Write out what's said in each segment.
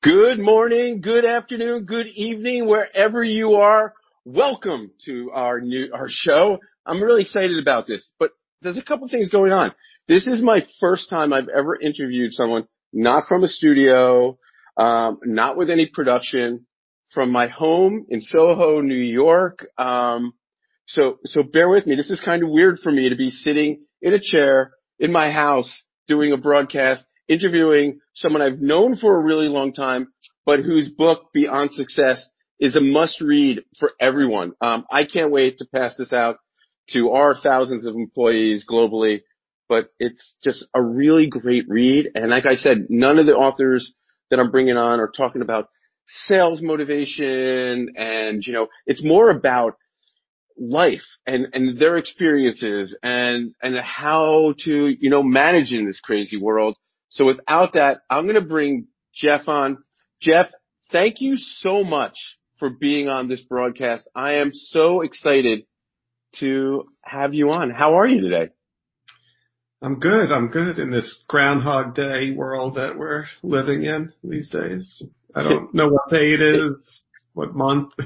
Good morning, good afternoon, good evening, wherever you are. Welcome to our new, our show. I'm really excited about this, but there's a couple things going on. This is my first time I've ever interviewed someone not from a studio, um, not with any production, from my home in Soho, New York. Um, so, so bear with me. This is kind of weird for me to be sitting in a chair in my house doing a broadcast interviewing someone I've known for a really long time, but whose book Beyond Success is a must read for everyone. Um, I can't wait to pass this out to our thousands of employees globally, but it's just a really great read. And like I said, none of the authors that I'm bringing on are talking about sales motivation and, you know, it's more about life and, and their experiences and, and how to, you know, manage in this crazy world so without that, I'm going to bring Jeff on. Jeff, thank you so much for being on this broadcast. I am so excited to have you on. How are you today? I'm good. I'm good in this Groundhog Day world that we're living in these days. I don't know what day it is, what month. Uh,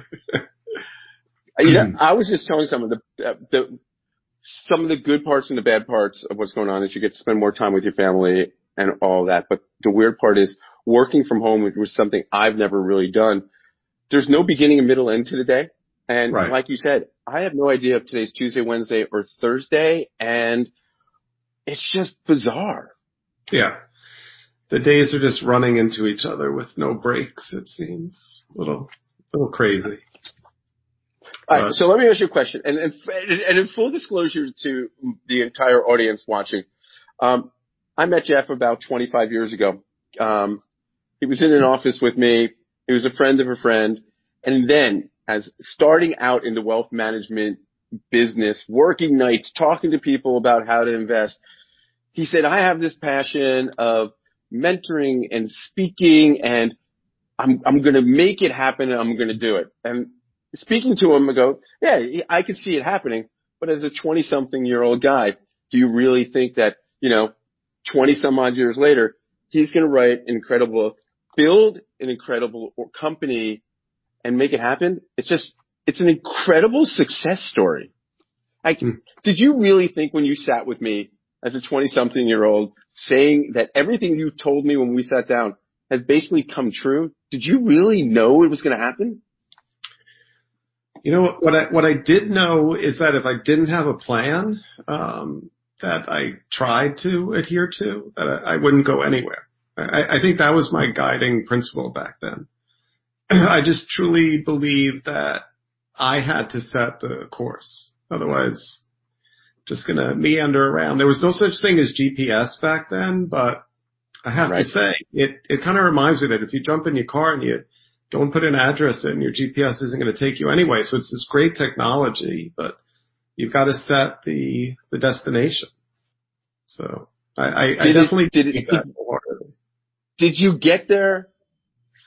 you know, I was just telling some of the, uh, the, some of the good parts and the bad parts of what's going on is you get to spend more time with your family and all that. But the weird part is working from home was something I've never really done. There's no beginning and middle end to the day. And right. like you said, I have no idea if today's Tuesday, Wednesday, or Thursday, and it's just bizarre. Yeah. The days are just running into each other with no breaks, it seems. A little, a little crazy. All right, so let me ask you a question, and, and, and in full disclosure to the entire audience watching, um, I met Jeff about 25 years ago. Um, he was in an office with me. He was a friend of a friend. And then as starting out in the wealth management business, working nights, talking to people about how to invest, he said, I have this passion of mentoring and speaking and I'm, I'm going to make it happen and I'm going to do it. And speaking to him, I go, yeah, I could see it happening. But as a 20 something year old guy, do you really think that, you know, 20 some odd years later, he's going to write an incredible book, build an incredible company and make it happen. It's just, it's an incredible success story. Like, mm. did you really think when you sat with me as a 20 something year old saying that everything you told me when we sat down has basically come true? Did you really know it was going to happen? You know what I what I did know is that if I didn't have a plan, um, that I tried to adhere to, that I, I wouldn't go anywhere. I, I think that was my guiding principle back then. I just truly believed that I had to set the course. Otherwise, just gonna meander around. There was no such thing as GPS back then, but I have right. to say, it, it kind of reminds me that if you jump in your car and you don't put an address in, your GPS isn't going to take you anyway. So it's this great technology, but you've got to set the the destination. So I, I, I definitely did it, did, did you get there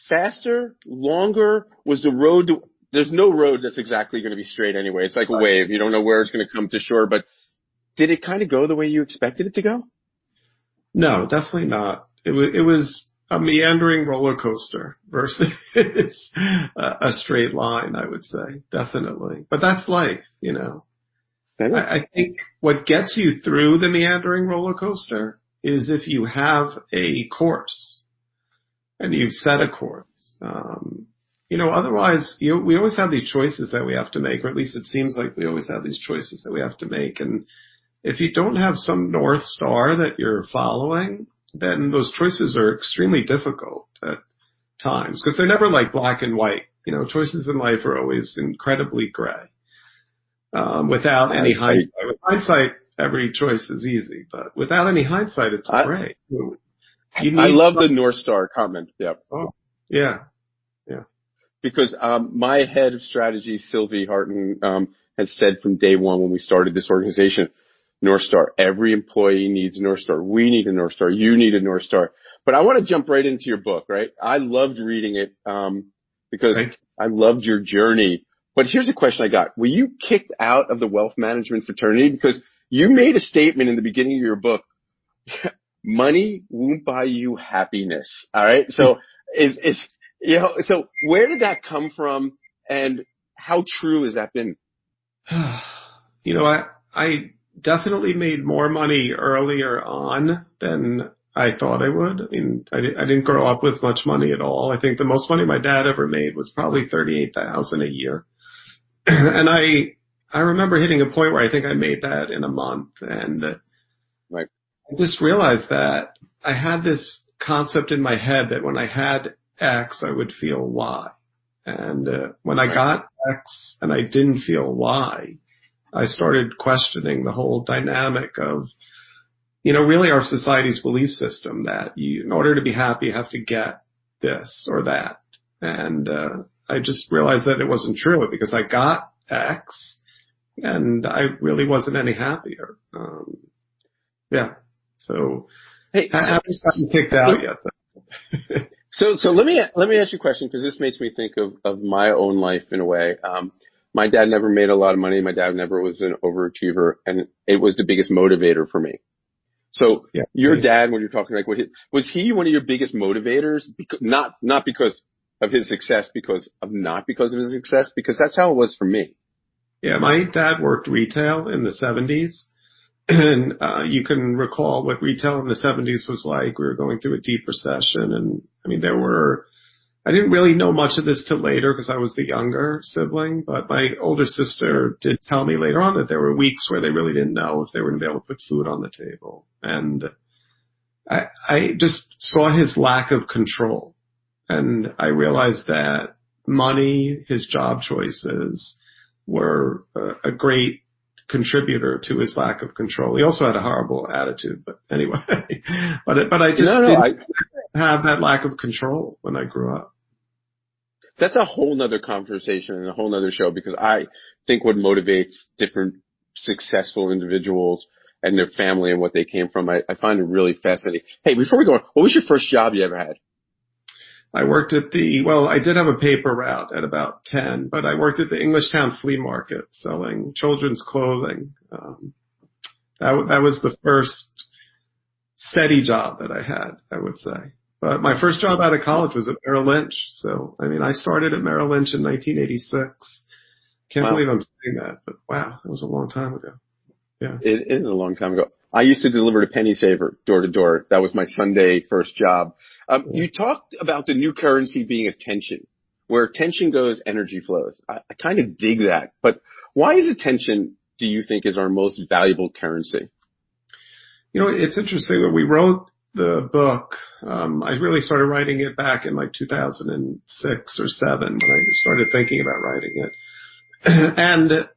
faster, longer? Was the road? There's no road that's exactly going to be straight anyway. It's like a wave. You don't know where it's going to come to shore. But did it kind of go the way you expected it to go? No, definitely not. It was it was a meandering roller coaster versus a straight line. I would say definitely, but that's life, you know. I, I think what gets you through the meandering roller coaster is if you have a course and you've set a course. Um, you know, otherwise, you we always have these choices that we have to make, or at least it seems like we always have these choices that we have to make. And if you don't have some North Star that you're following, then those choices are extremely difficult at times because they're never like black and white. You know, choices in life are always incredibly gray um, without any hindsight. With hindsight, every choice is easy, but without any hindsight, it's I, great. I love the North Star comment. Yeah. Oh, yeah. Yeah. Because, um, my head of strategy, Sylvie Harton, um, has said from day one when we started this organization, North Star, every employee needs North Star. We need a North Star. You need a North Star. But I want to jump right into your book, right? I loved reading it, um, because I loved your journey but here's a question I got. Were you kicked out of the wealth management fraternity? Because you made a statement in the beginning of your book. Money won't buy you happiness. All right. So is, is, you know, so where did that come from and how true has that been? you know, I, I definitely made more money earlier on than I thought I would. I mean, I, I didn't grow up with much money at all. I think the most money my dad ever made was probably 38,000 a year. and I, I remember hitting a point where I think I made that in a month and right. I just realized that I had this concept in my head that when I had X, I would feel Y. And uh, when I got X and I didn't feel Y, I started questioning the whole dynamic of, you know, really our society's belief system that you, in order to be happy, you have to get this or that. And, uh, I just realized that it wasn't true because I got X and I really wasn't any happier. Um, yeah. So hey, I haven't gotten kicked out yet. so, so let me, let me ask you a question because this makes me think of, of my own life in a way. Um, my dad never made a lot of money. My dad never was an overachiever and it was the biggest motivator for me. So yeah, your dad, when you're talking like, what, was he one of your biggest motivators? Because, not, not because of his success, because of not because of his success, because that's how it was for me. Yeah, my dad worked retail in the 70s. And uh, you can recall what retail in the 70s was like. We were going through a deep recession, and I mean there were I didn't really know much of this till later because I was the younger sibling, but my older sister did tell me later on that there were weeks where they really didn't know if they were going to be able to put food on the table. And I, I just saw his lack of control and I realized that money, his job choices were a, a great contributor to his lack of control. He also had a horrible attitude, but anyway, but, but I just no, no, didn't I, have that lack of control when I grew up that's a whole nother conversation and a whole nother show because I think what motivates different successful individuals and their family and what they came from, I, I find it really fascinating. Hey, before we go, on, what was your first job you ever had? I worked at the, well, I did have a paper route at about 10, but I worked at the Englishtown flea market selling children's clothing. Um, that, that was the first steady job that I had, I would say. But my first job out of college was at Merrill Lynch. So, I mean, I started at Merrill Lynch in 1986. Can't wow. believe I'm saying that, but wow, that was a long time ago. Yeah. It is a long time ago. I used to deliver to Penny Saver door to door. That was my Sunday first job. Um. You talked about the new currency being attention. Where attention goes, energy flows. I, I kind of dig that. But why is attention, do you think, is our most valuable currency? You know, it's interesting that we wrote the book, um, I really started writing it back in like 2006 or seven when I started thinking about writing it. and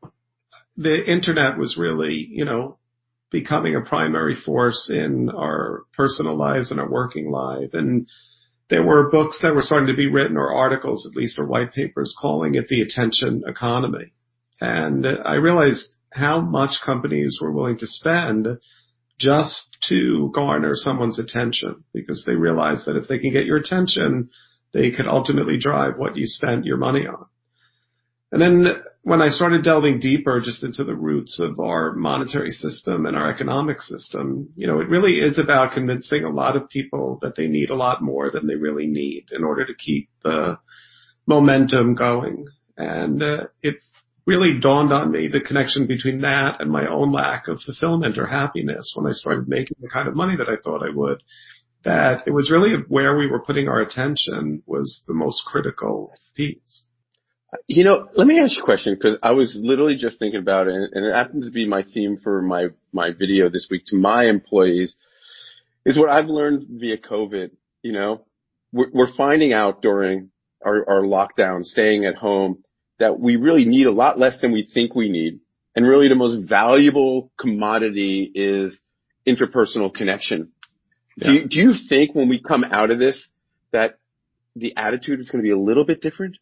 the internet was really, you know, becoming a primary force in our personal lives and our working life. And there were books that were starting to be written or articles at least or white papers calling it the attention economy. And I realized how much companies were willing to spend just to garner someone's attention because they realized that if they can get your attention, they could ultimately drive what you spent your money on. And then when I started delving deeper just into the roots of our monetary system and our economic system, you know, it really is about convincing a lot of people that they need a lot more than they really need in order to keep the momentum going. And uh, it really dawned on me the connection between that and my own lack of fulfillment or happiness when I started making the kind of money that I thought I would. That it was really where we were putting our attention was the most critical piece. You know, let me ask you a question because I was literally just thinking about it and it happens to be my theme for my, my video this week to my employees is what I've learned via COVID. You know, we're, we're finding out during our, our lockdown, staying at home, that we really need a lot less than we think we need. And really the most valuable commodity is interpersonal connection. Yeah. Do, you, do you think when we come out of this that the attitude is going to be a little bit different?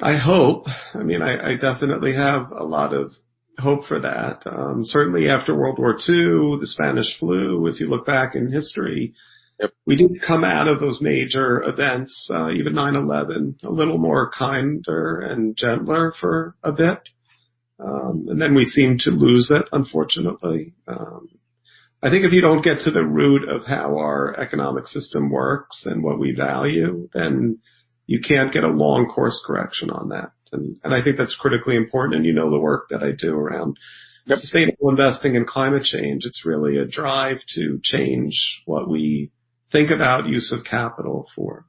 I hope. I mean, I, I definitely have a lot of hope for that. Um, certainly after World War II, the Spanish flu, if you look back in history, Yep. We did come out of those major events, uh, even 9/11, a little more kinder and gentler for a bit, um, and then we seem to lose it, unfortunately. Um, I think if you don't get to the root of how our economic system works and what we value, then you can't get a long course correction on that. And, and I think that's critically important. And you know the work that I do around yep. sustainable investing and climate change. It's really a drive to change what we think about use of capital for.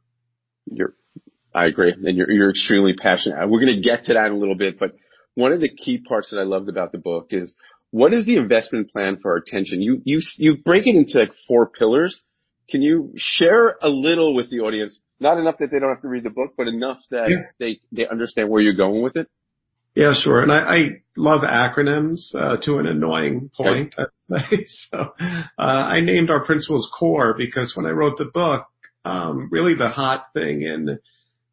You're, I agree. And you're, you're extremely passionate. We're going to get to that in a little bit, but one of the key parts that I loved about the book is what is the investment plan for our attention? You, you, you break it into like four pillars. Can you share a little with the audience? Not enough that they don't have to read the book, but enough that yeah. they, they understand where you're going with it? Yeah, sure. And I, I love acronyms uh, to an annoying point. Okay. so uh, I named our principles core because when I wrote the book, um, really the hot thing in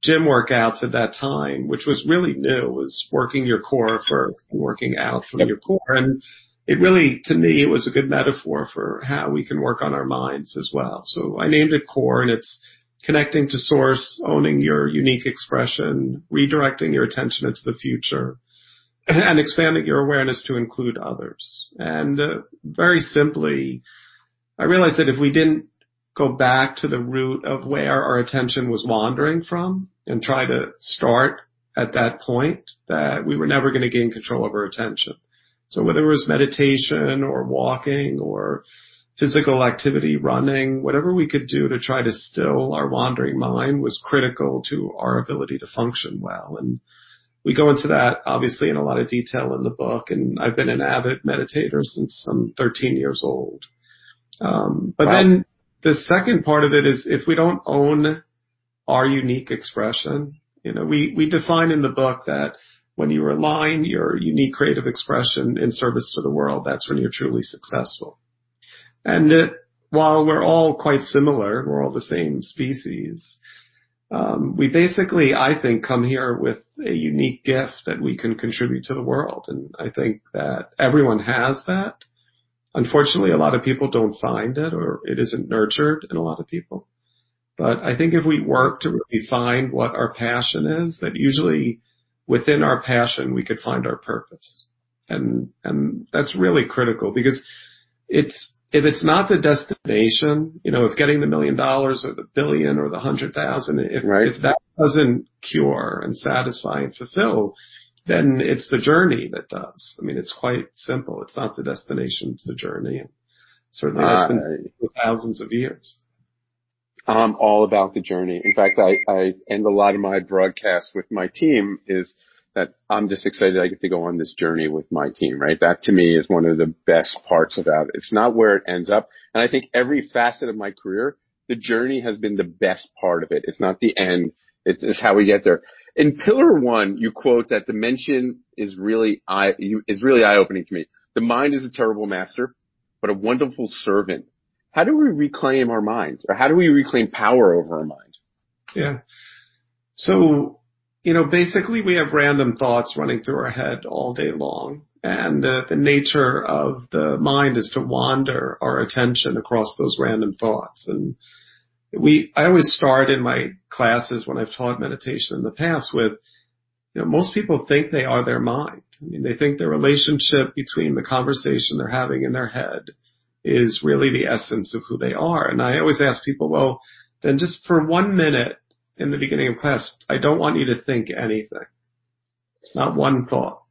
gym workouts at that time, which was really new, was working your core first and working out from yep. your core. And it really, to me, it was a good metaphor for how we can work on our minds as well. So I named it core and it's connecting to source, owning your unique expression, redirecting your attention into the future, and expanding your awareness to include others. And uh, very simply, I realized that if we didn't go back to the root of where our attention was wandering from and try to start at that point, that we were never going to gain control of our attention. So whether it was meditation or walking or physical activity, running, whatever we could do to try to still our wandering mind was critical to our ability to function well. And we go into that obviously in a lot of detail in the book. And I've been an avid meditator since I'm 13 years old. Um, but wow. then the second part of it is if we don't own our unique expression, you know, we, we define in the book that when you align your unique creative expression in service to the world, that's when you're truly successful. And while we're all quite similar, we're all the same species. Um, we basically, I think, come here with a unique gift that we can contribute to the world, and I think that everyone has that. Unfortunately, a lot of people don't find it, or it isn't nurtured in a lot of people. But I think if we work to really find what our passion is, that usually within our passion we could find our purpose, and and that's really critical because it's if it's not the destination, you know, if getting the million dollars or the billion or the hundred thousand, if, right. if that doesn't cure and satisfy and fulfill, then it's the journey that does. I mean, it's quite simple. It's not the destination, it's the journey. Certainly that's been uh, for thousands of years. I'm all about the journey. In fact, I, I end a lot of my broadcasts with my team is that I'm just excited I get to go on this journey with my team, right? That to me is one of the best parts about it. It's not where it ends up. And I think every facet of my career, the journey has been the best part of it. It's not the end. It's, it's how we get there. In pillar one, you quote that the mention is really eye, is really eye opening to me. The mind is a terrible master, but a wonderful servant. How do we reclaim our mind or how do we reclaim power over our mind? Yeah. So you know, basically we have random thoughts running through our head all day long. And the nature of the mind is to wander our attention across those random thoughts. And we, I always start in my classes when I've taught meditation in the past with, you know, most people think they are their mind. I mean, they think their relationship between the conversation they're having in their head is really the essence of who they are. And I always ask people, well, then just for one minute, in the beginning of class, I don't want you to think anything. Not one thought.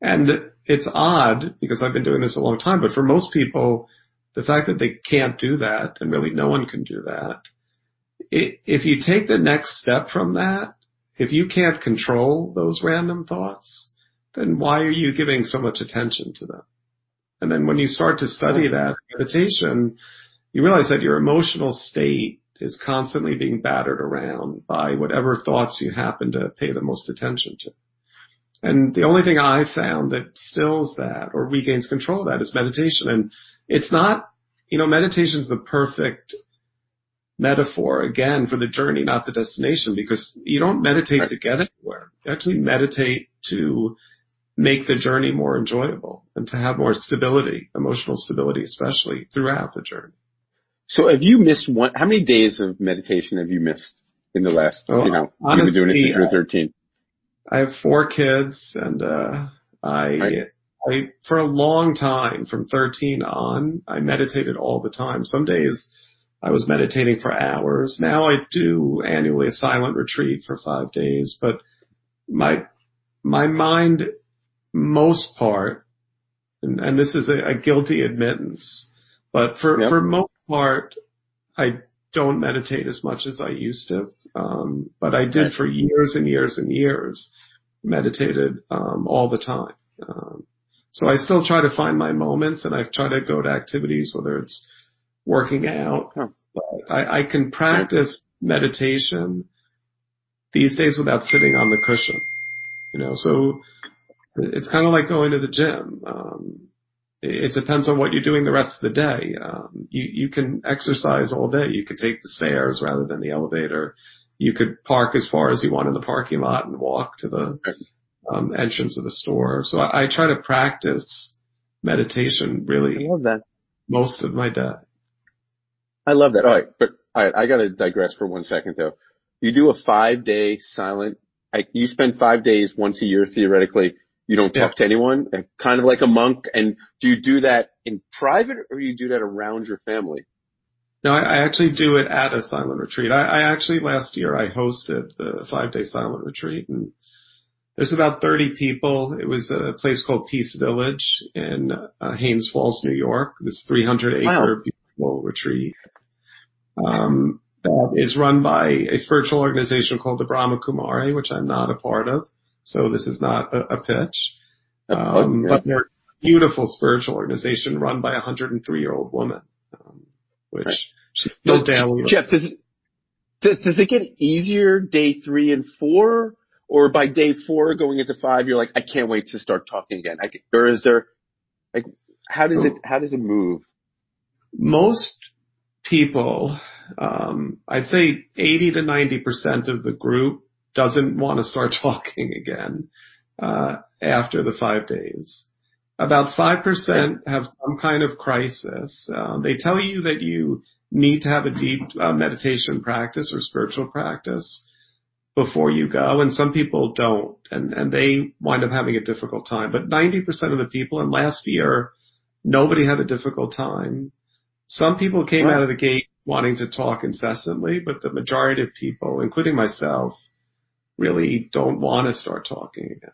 And it's odd because I've been doing this a long time, but for most people, the fact that they can't do that, and really no one can do that, it, if you take the next step from that, if you can't control those random thoughts, then why are you giving so much attention to them? And then when you start to study that meditation, you realize that your emotional state is constantly being battered around by whatever thoughts you happen to pay the most attention to. And the only thing I found that stills that or regains control of that is meditation. And it's not, you know, meditation is the perfect metaphor again for the journey, not the destination, because you don't meditate right. to get anywhere. You actually meditate to make the journey more enjoyable and to have more stability, emotional stability, especially throughout the journey. So have you missed one, how many days of meditation have you missed in the last, oh, you know, honestly, you've been doing it since you were 13? I have four kids and, uh, I, right. I, for a long time, from 13 on, I meditated all the time. Some days I was meditating for hours. Now I do annually a silent retreat for five days, but my, my mind, most part, and, and this is a, a, guilty admittance, but for, yep. for most part, I don't meditate as much as I used to. Um, but I did for years and years and years, meditated, um, all the time. Um, so I still try to find my moments and I try to go to activities, whether it's working out. Huh. I, I can practice meditation these days without sitting on the cushion, you know, so it's kind of like going to the gym. Um, it depends on what you're doing the rest of the day. Um, you, you can exercise all day. You could take the stairs rather than the elevator. You could park as far as you want in the parking lot and walk to the um, entrance of the store. So I, I try to practice meditation really I love that. most of my day. I love that. All right, but all right, I got to digress for one second though. You do a five day silent. I, you spend five days once a year theoretically. You don't talk yeah. to anyone, kind of like a monk. And do you do that in private or you do that around your family? No, I, actually do it at a silent retreat. I, I actually last year I hosted the five day silent retreat and there's about 30 people. It was a place called Peace Village in uh, Haines Falls, New York. This 300 acre wow. beautiful retreat. Um, that is run by a spiritual organization called the Brahma Kumari, which I'm not a part of. So this is not a, a pitch. Um, but they're a beautiful spiritual organization run by a 103 year old woman, um, which right. she's still daily. Jeff, does, does, does it get easier day three and four? or by day four going into five, you're like, I can't wait to start talking again. I can, or is there, like, how does it, how does it move? Most people, um, I'd say 80 to 90% of the group doesn't want to start talking again, uh, after the five days. About 5% have some kind of crisis. Uh, they tell you that you need to have a deep uh, meditation practice or spiritual practice before you go and some people don't and, and they wind up having a difficult time. But 90% of the people and last year, nobody had a difficult time. Some people came right. out of the gate wanting to talk incessantly, but the majority of people, including myself, really don't want to start talking again.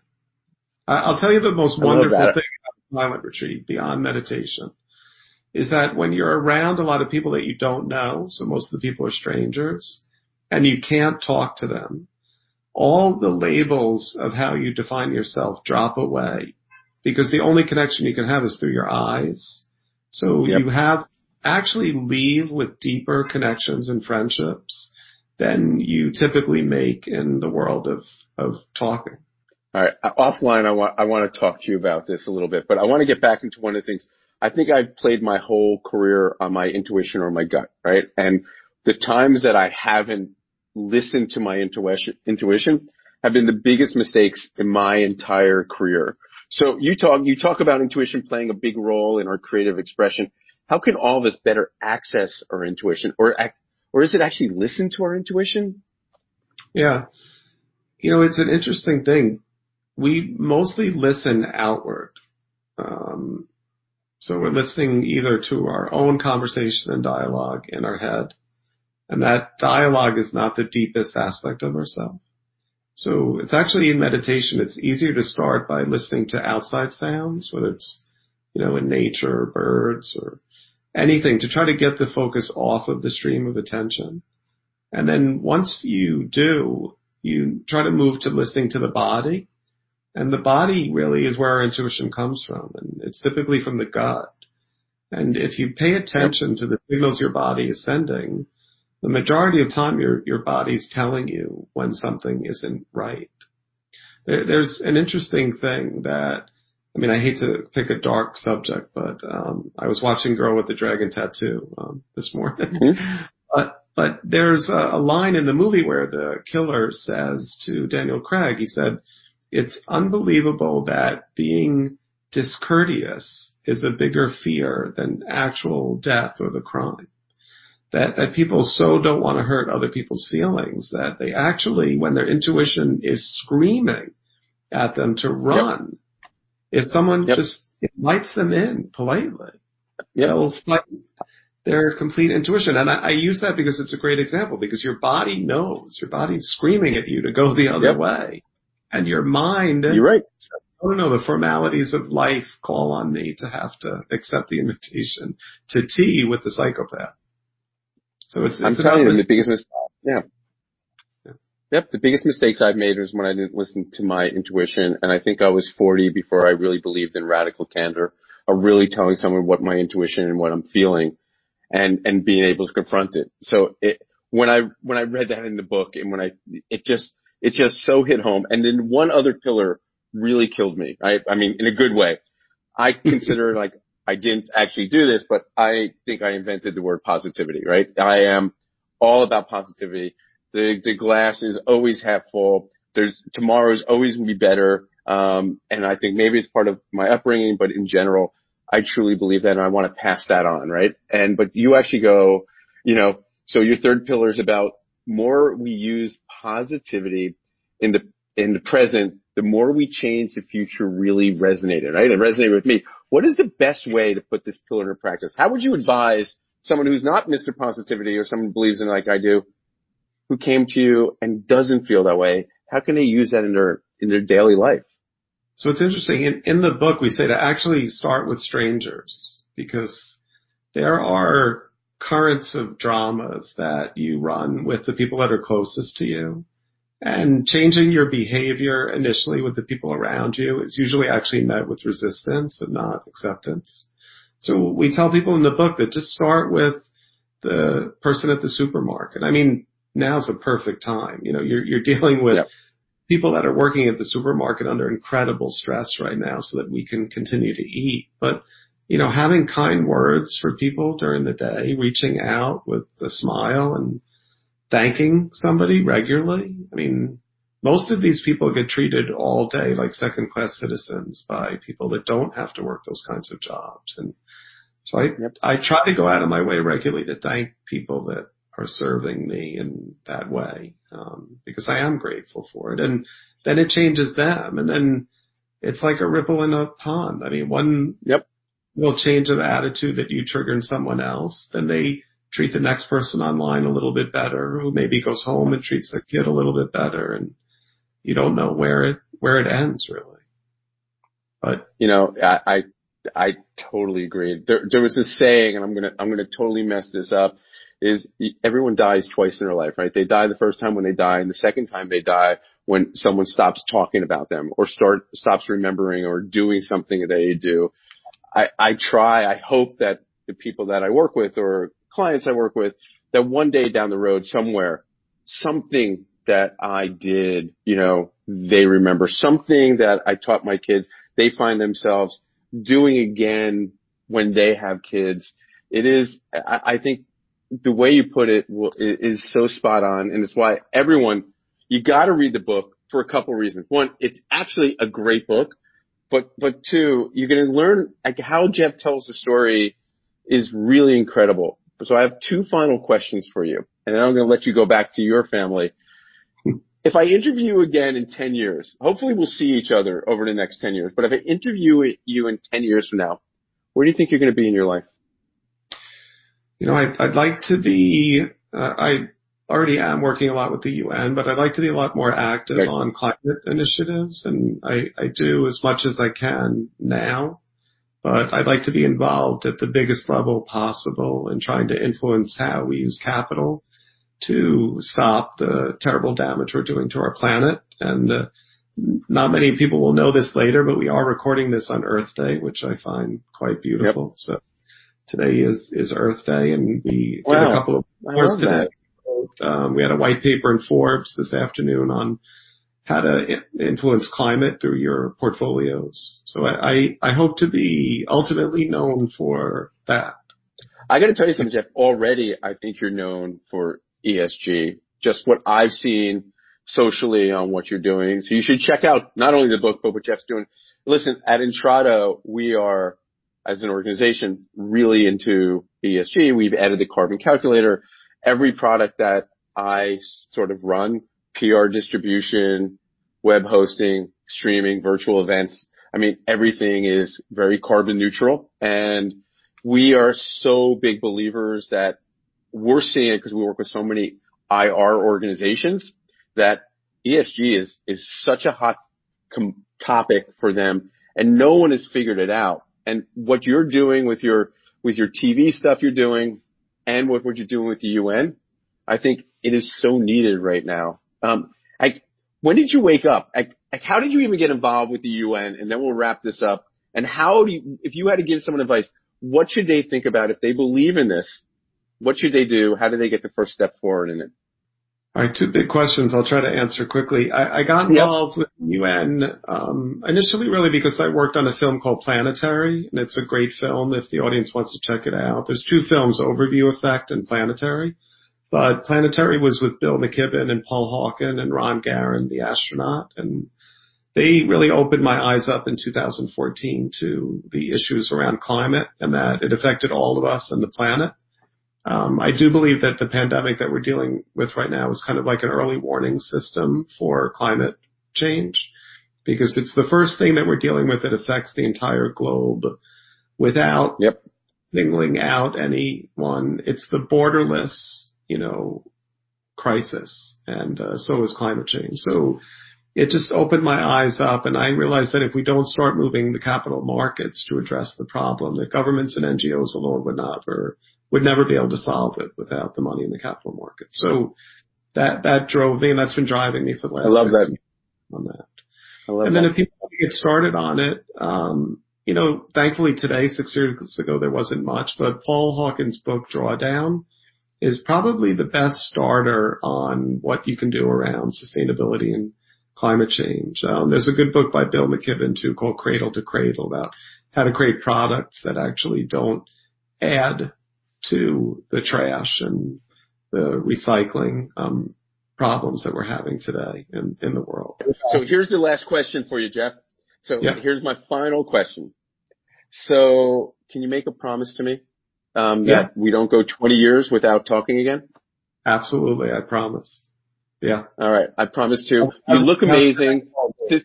I'll tell you the most wonderful thing about silent retreat beyond meditation is that when you're around a lot of people that you don't know, so most of the people are strangers, and you can't talk to them, all the labels of how you define yourself drop away because the only connection you can have is through your eyes. So yep. you have actually leave with deeper connections and friendships than you typically make in the world of, of talking. All right. Offline, I want, I want to talk to you about this a little bit, but I want to get back into one of the things. I think I've played my whole career on my intuition or my gut, right? And the times that I haven't listened to my intuition, intuition have been the biggest mistakes in my entire career. So you talk, you talk about intuition playing a big role in our creative expression. How can all of us better access our intuition or, or is it actually listen to our intuition? Yeah. You know, it's an interesting thing. We mostly listen outward. Um, so we're listening either to our own conversation and dialogue in our head, and that dialogue is not the deepest aspect of ourselves. So it's actually in meditation, it's easier to start by listening to outside sounds, whether it's, you know, in nature birds or anything to try to get the focus off of the stream of attention. And then once you do, you try to move to listening to the body. And the body really is where our intuition comes from. And it's typically from the gut. And if you pay attention to the signals your body is sending, the majority of time your, your body's telling you when something isn't right. There, there's an interesting thing that, I mean, I hate to pick a dark subject, but, um, I was watching Girl with the Dragon Tattoo, um, this morning. Mm-hmm. but, but there's a, a line in the movie where the killer says to Daniel Craig, he said, it's unbelievable that being discourteous is a bigger fear than actual death or the crime that, that people so don't want to hurt other people's feelings that they actually, when their intuition is screaming at them to run, yep. If someone yep. just invites them in politely, yep. they'll fight their complete intuition. And I, I, use that because it's a great example because your body knows, your body's screaming at you to go the other yep. way. And your mind, you're right. I don't know, the formalities of life call on me to have to accept the invitation to tea with the psychopath. So it's, I'm telling you, the biggest mistake. Yeah. Yep. The biggest mistakes I've made was when I didn't listen to my intuition. And I think I was 40 before I really believed in radical candor of really telling someone what my intuition and what I'm feeling and, and being able to confront it. So it, when I, when I read that in the book and when I, it just, it just so hit home. And then one other pillar really killed me. I, I mean, in a good way. I consider like I didn't actually do this, but I think I invented the word positivity, right? I am all about positivity. The, the glass is always half full. There's tomorrow's always going to be better. Um, and I think maybe it's part of my upbringing, but in general, I truly believe that and I want to pass that on, right? And, but you actually go, you know, so your third pillar is about more we use positivity in the, in the present, the more we change the future really resonated, right? It resonated with me. What is the best way to put this pillar into practice? How would you advise someone who's not Mr. Positivity or someone who believes in it like I do, who came to you and doesn't feel that way? How can they use that in their, in their daily life? So it's interesting. In, in the book, we say to actually start with strangers because there are currents of dramas that you run with the people that are closest to you. And changing your behavior initially with the people around you is usually actually met with resistance and not acceptance. So we tell people in the book that just start with the person at the supermarket. I mean, now's a perfect time. You know, you're, you're dealing with yep. people that are working at the supermarket under incredible stress right now so that we can continue to eat. But, you know, having kind words for people during the day, reaching out with a smile and thanking somebody regularly. I mean, most of these people get treated all day like second class citizens by people that don't have to work those kinds of jobs. And so I, yep. I try to go out of my way regularly to thank people that are serving me in that way, um, because I am grateful for it. And then it changes them. And then it's like a ripple in a pond. I mean, one yep. little change of attitude that you trigger in someone else, then they treat the next person online a little bit better, who maybe goes home and treats the kid a little bit better, and you don't know where it where it ends really. But you know, I I, I totally agree. There there was this saying, and I'm gonna I'm gonna totally mess this up. Is everyone dies twice in their life, right? They die the first time when they die, and the second time they die when someone stops talking about them or start stops remembering or doing something that they do. I, I try, I hope that the people that I work with or clients I work with that one day down the road somewhere, something that I did, you know, they remember something that I taught my kids. They find themselves doing again when they have kids. It is, I, I think the way you put it will, is so spot on. And it's why everyone, you got to read the book for a couple reasons. One, it's actually a great book, but, but two, you're going to learn like how Jeff tells the story is really incredible. So I have two final questions for you, and then I'm going to let you go back to your family. If I interview you again in 10 years, hopefully we'll see each other over the next 10 years, but if I interview you in 10 years from now, where do you think you're going to be in your life? You know, I'd, I'd like to be, uh, I already am working a lot with the UN, but I'd like to be a lot more active right. on climate initiatives, and I, I do as much as I can now but I'd like to be involved at the biggest level possible in trying to influence how we use capital to stop the terrible damage we're doing to our planet. And uh, not many people will know this later, but we are recording this on Earth Day, which I find quite beautiful. Yep. So today is is Earth Day, and we wow. did a couple of hours today. Um, we had a white paper in Forbes this afternoon on how to influence climate through your portfolios. So I, I, I hope to be ultimately known for that. I got to tell you something, Jeff. Already, I think you're known for ESG. Just what I've seen socially on what you're doing. So you should check out not only the book, but what Jeff's doing. Listen, at Intrado, we are, as an organization, really into ESG. We've added the carbon calculator. Every product that I sort of run, PR distribution, web hosting, streaming, virtual events. I mean, everything is very carbon neutral and we are so big believers that we're seeing it because we work with so many IR organizations that ESG is, is such a hot topic for them and no one has figured it out. And what you're doing with your, with your TV stuff you're doing and what what you're doing with the UN, I think it is so needed right now. Um, I, when did you wake up? Like, like, how did you even get involved with the UN? And then we'll wrap this up. And how do you, if you had to give someone advice, what should they think about if they believe in this? What should they do? How do they get the first step forward in it? All right, two big questions. I'll try to answer quickly. I, I got involved with UN um, initially, really because I worked on a film called Planetary, and it's a great film. If the audience wants to check it out, there's two films: Overview Effect and Planetary. But Planetary was with Bill McKibben and Paul Hawken and Ron Garan, the astronaut, and they really opened my eyes up in 2014 to the issues around climate and that it affected all of us and the planet. Um, I do believe that the pandemic that we're dealing with right now is kind of like an early warning system for climate change because it's the first thing that we're dealing with that affects the entire globe without yep. singling out anyone. It's the borderless you know, crisis. And uh, so is climate change. So it just opened my eyes up and I realized that if we don't start moving the capital markets to address the problem, that governments and NGOs alone would not or would never be able to solve it without the money in the capital market. So that, that drove me and that's been driving me for the last I love that. on that. I love and that. then if people want to get started on it, um, you know, thankfully today, six years ago, there wasn't much, but Paul Hawkins' book Drawdown is probably the best starter on what you can do around sustainability and climate change. Um, there's a good book by Bill McKibben too called Cradle to Cradle about how to create products that actually don't add to the trash and the recycling um, problems that we're having today in, in the world. So here's the last question for you, Jeff. So yeah. here's my final question. So can you make a promise to me? um, yeah. that we don't go 20 years without talking again? Absolutely. I promise. Yeah. All right. I promise to. Oh, you look amazing. Oh,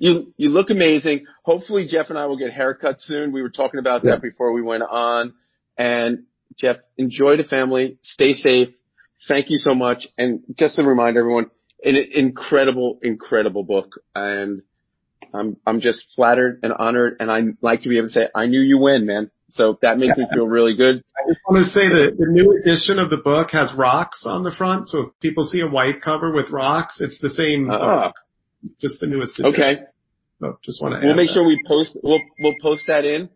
you, you look amazing. Hopefully Jeff and I will get haircuts soon. We were talking about that before we went on. And Jeff, enjoy the family. Stay safe. Thank you so much. And just to remind everyone, an incredible, incredible book. And I'm, I'm just flattered and honored. And I like to be able to say, I knew you win, man. So that makes me feel really good. I just want to say that the new edition of the book has rocks on the front. So if people see a white cover with rocks, it's the same uh, book, just the newest edition. Okay. So just want to We'll make that. sure we post, we'll, we'll post that in.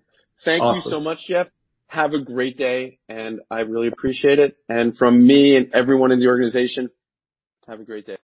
Thank awesome. you so much, Jeff. Have a great day and I really appreciate it. And from me and everyone in the organization, have a great day.